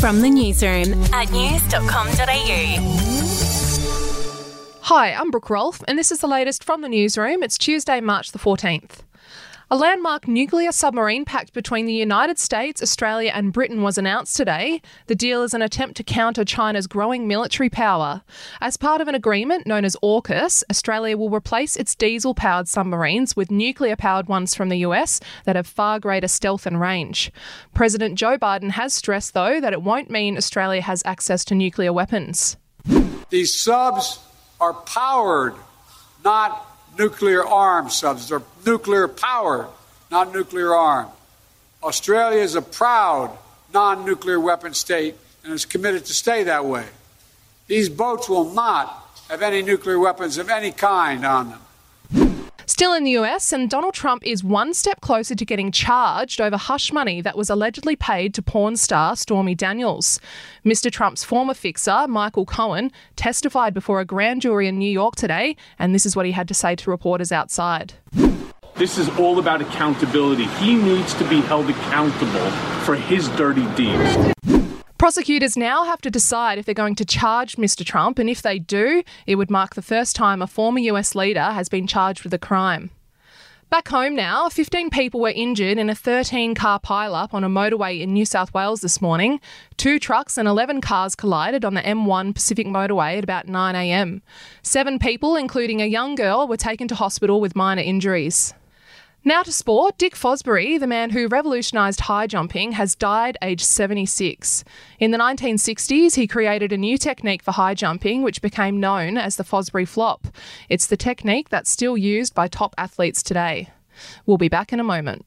From the newsroom at news.com.au. Hi, I'm Brooke Rolfe, and this is the latest from the newsroom. It's Tuesday, March the 14th. A landmark nuclear submarine pact between the United States, Australia, and Britain was announced today. The deal is an attempt to counter China's growing military power. As part of an agreement known as AUKUS, Australia will replace its diesel powered submarines with nuclear powered ones from the US that have far greater stealth and range. President Joe Biden has stressed, though, that it won't mean Australia has access to nuclear weapons. These subs are powered, not nuclear armed subs. They're nuclear powered, not nuclear armed. Australia is a proud non nuclear weapon state and is committed to stay that way. These boats will not have any nuclear weapons of any kind on them. Still in the US, and Donald Trump is one step closer to getting charged over hush money that was allegedly paid to porn star Stormy Daniels. Mr. Trump's former fixer, Michael Cohen, testified before a grand jury in New York today, and this is what he had to say to reporters outside. This is all about accountability. He needs to be held accountable for his dirty deeds. Prosecutors now have to decide if they're going to charge Mr. Trump, and if they do, it would mark the first time a former US leader has been charged with a crime. Back home now, 15 people were injured in a 13 car pileup on a motorway in New South Wales this morning. Two trucks and 11 cars collided on the M1 Pacific Motorway at about 9am. Seven people, including a young girl, were taken to hospital with minor injuries. Now to sport. Dick Fosbury, the man who revolutionised high jumping, has died aged 76. In the 1960s, he created a new technique for high jumping, which became known as the Fosbury flop. It's the technique that's still used by top athletes today. We'll be back in a moment.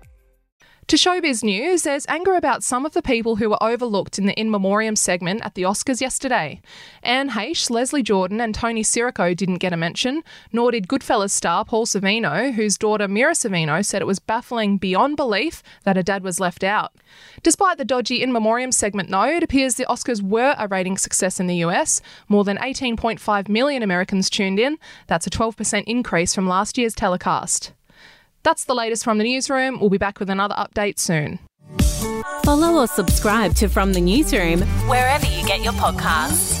To showbiz news, there's anger about some of the people who were overlooked in the In Memoriam segment at the Oscars yesterday. Anne Heche, Leslie Jordan, and Tony Sirico didn't get a mention, nor did Goodfellas star Paul Sorvino, whose daughter Mira Sorvino said it was baffling beyond belief that her dad was left out. Despite the dodgy In Memoriam segment, though, it appears the Oscars were a rating success in the US. More than 18.5 million Americans tuned in. That's a 12% increase from last year's telecast. That's the latest from the newsroom. We'll be back with another update soon. Follow or subscribe to From the Newsroom wherever you get your podcasts.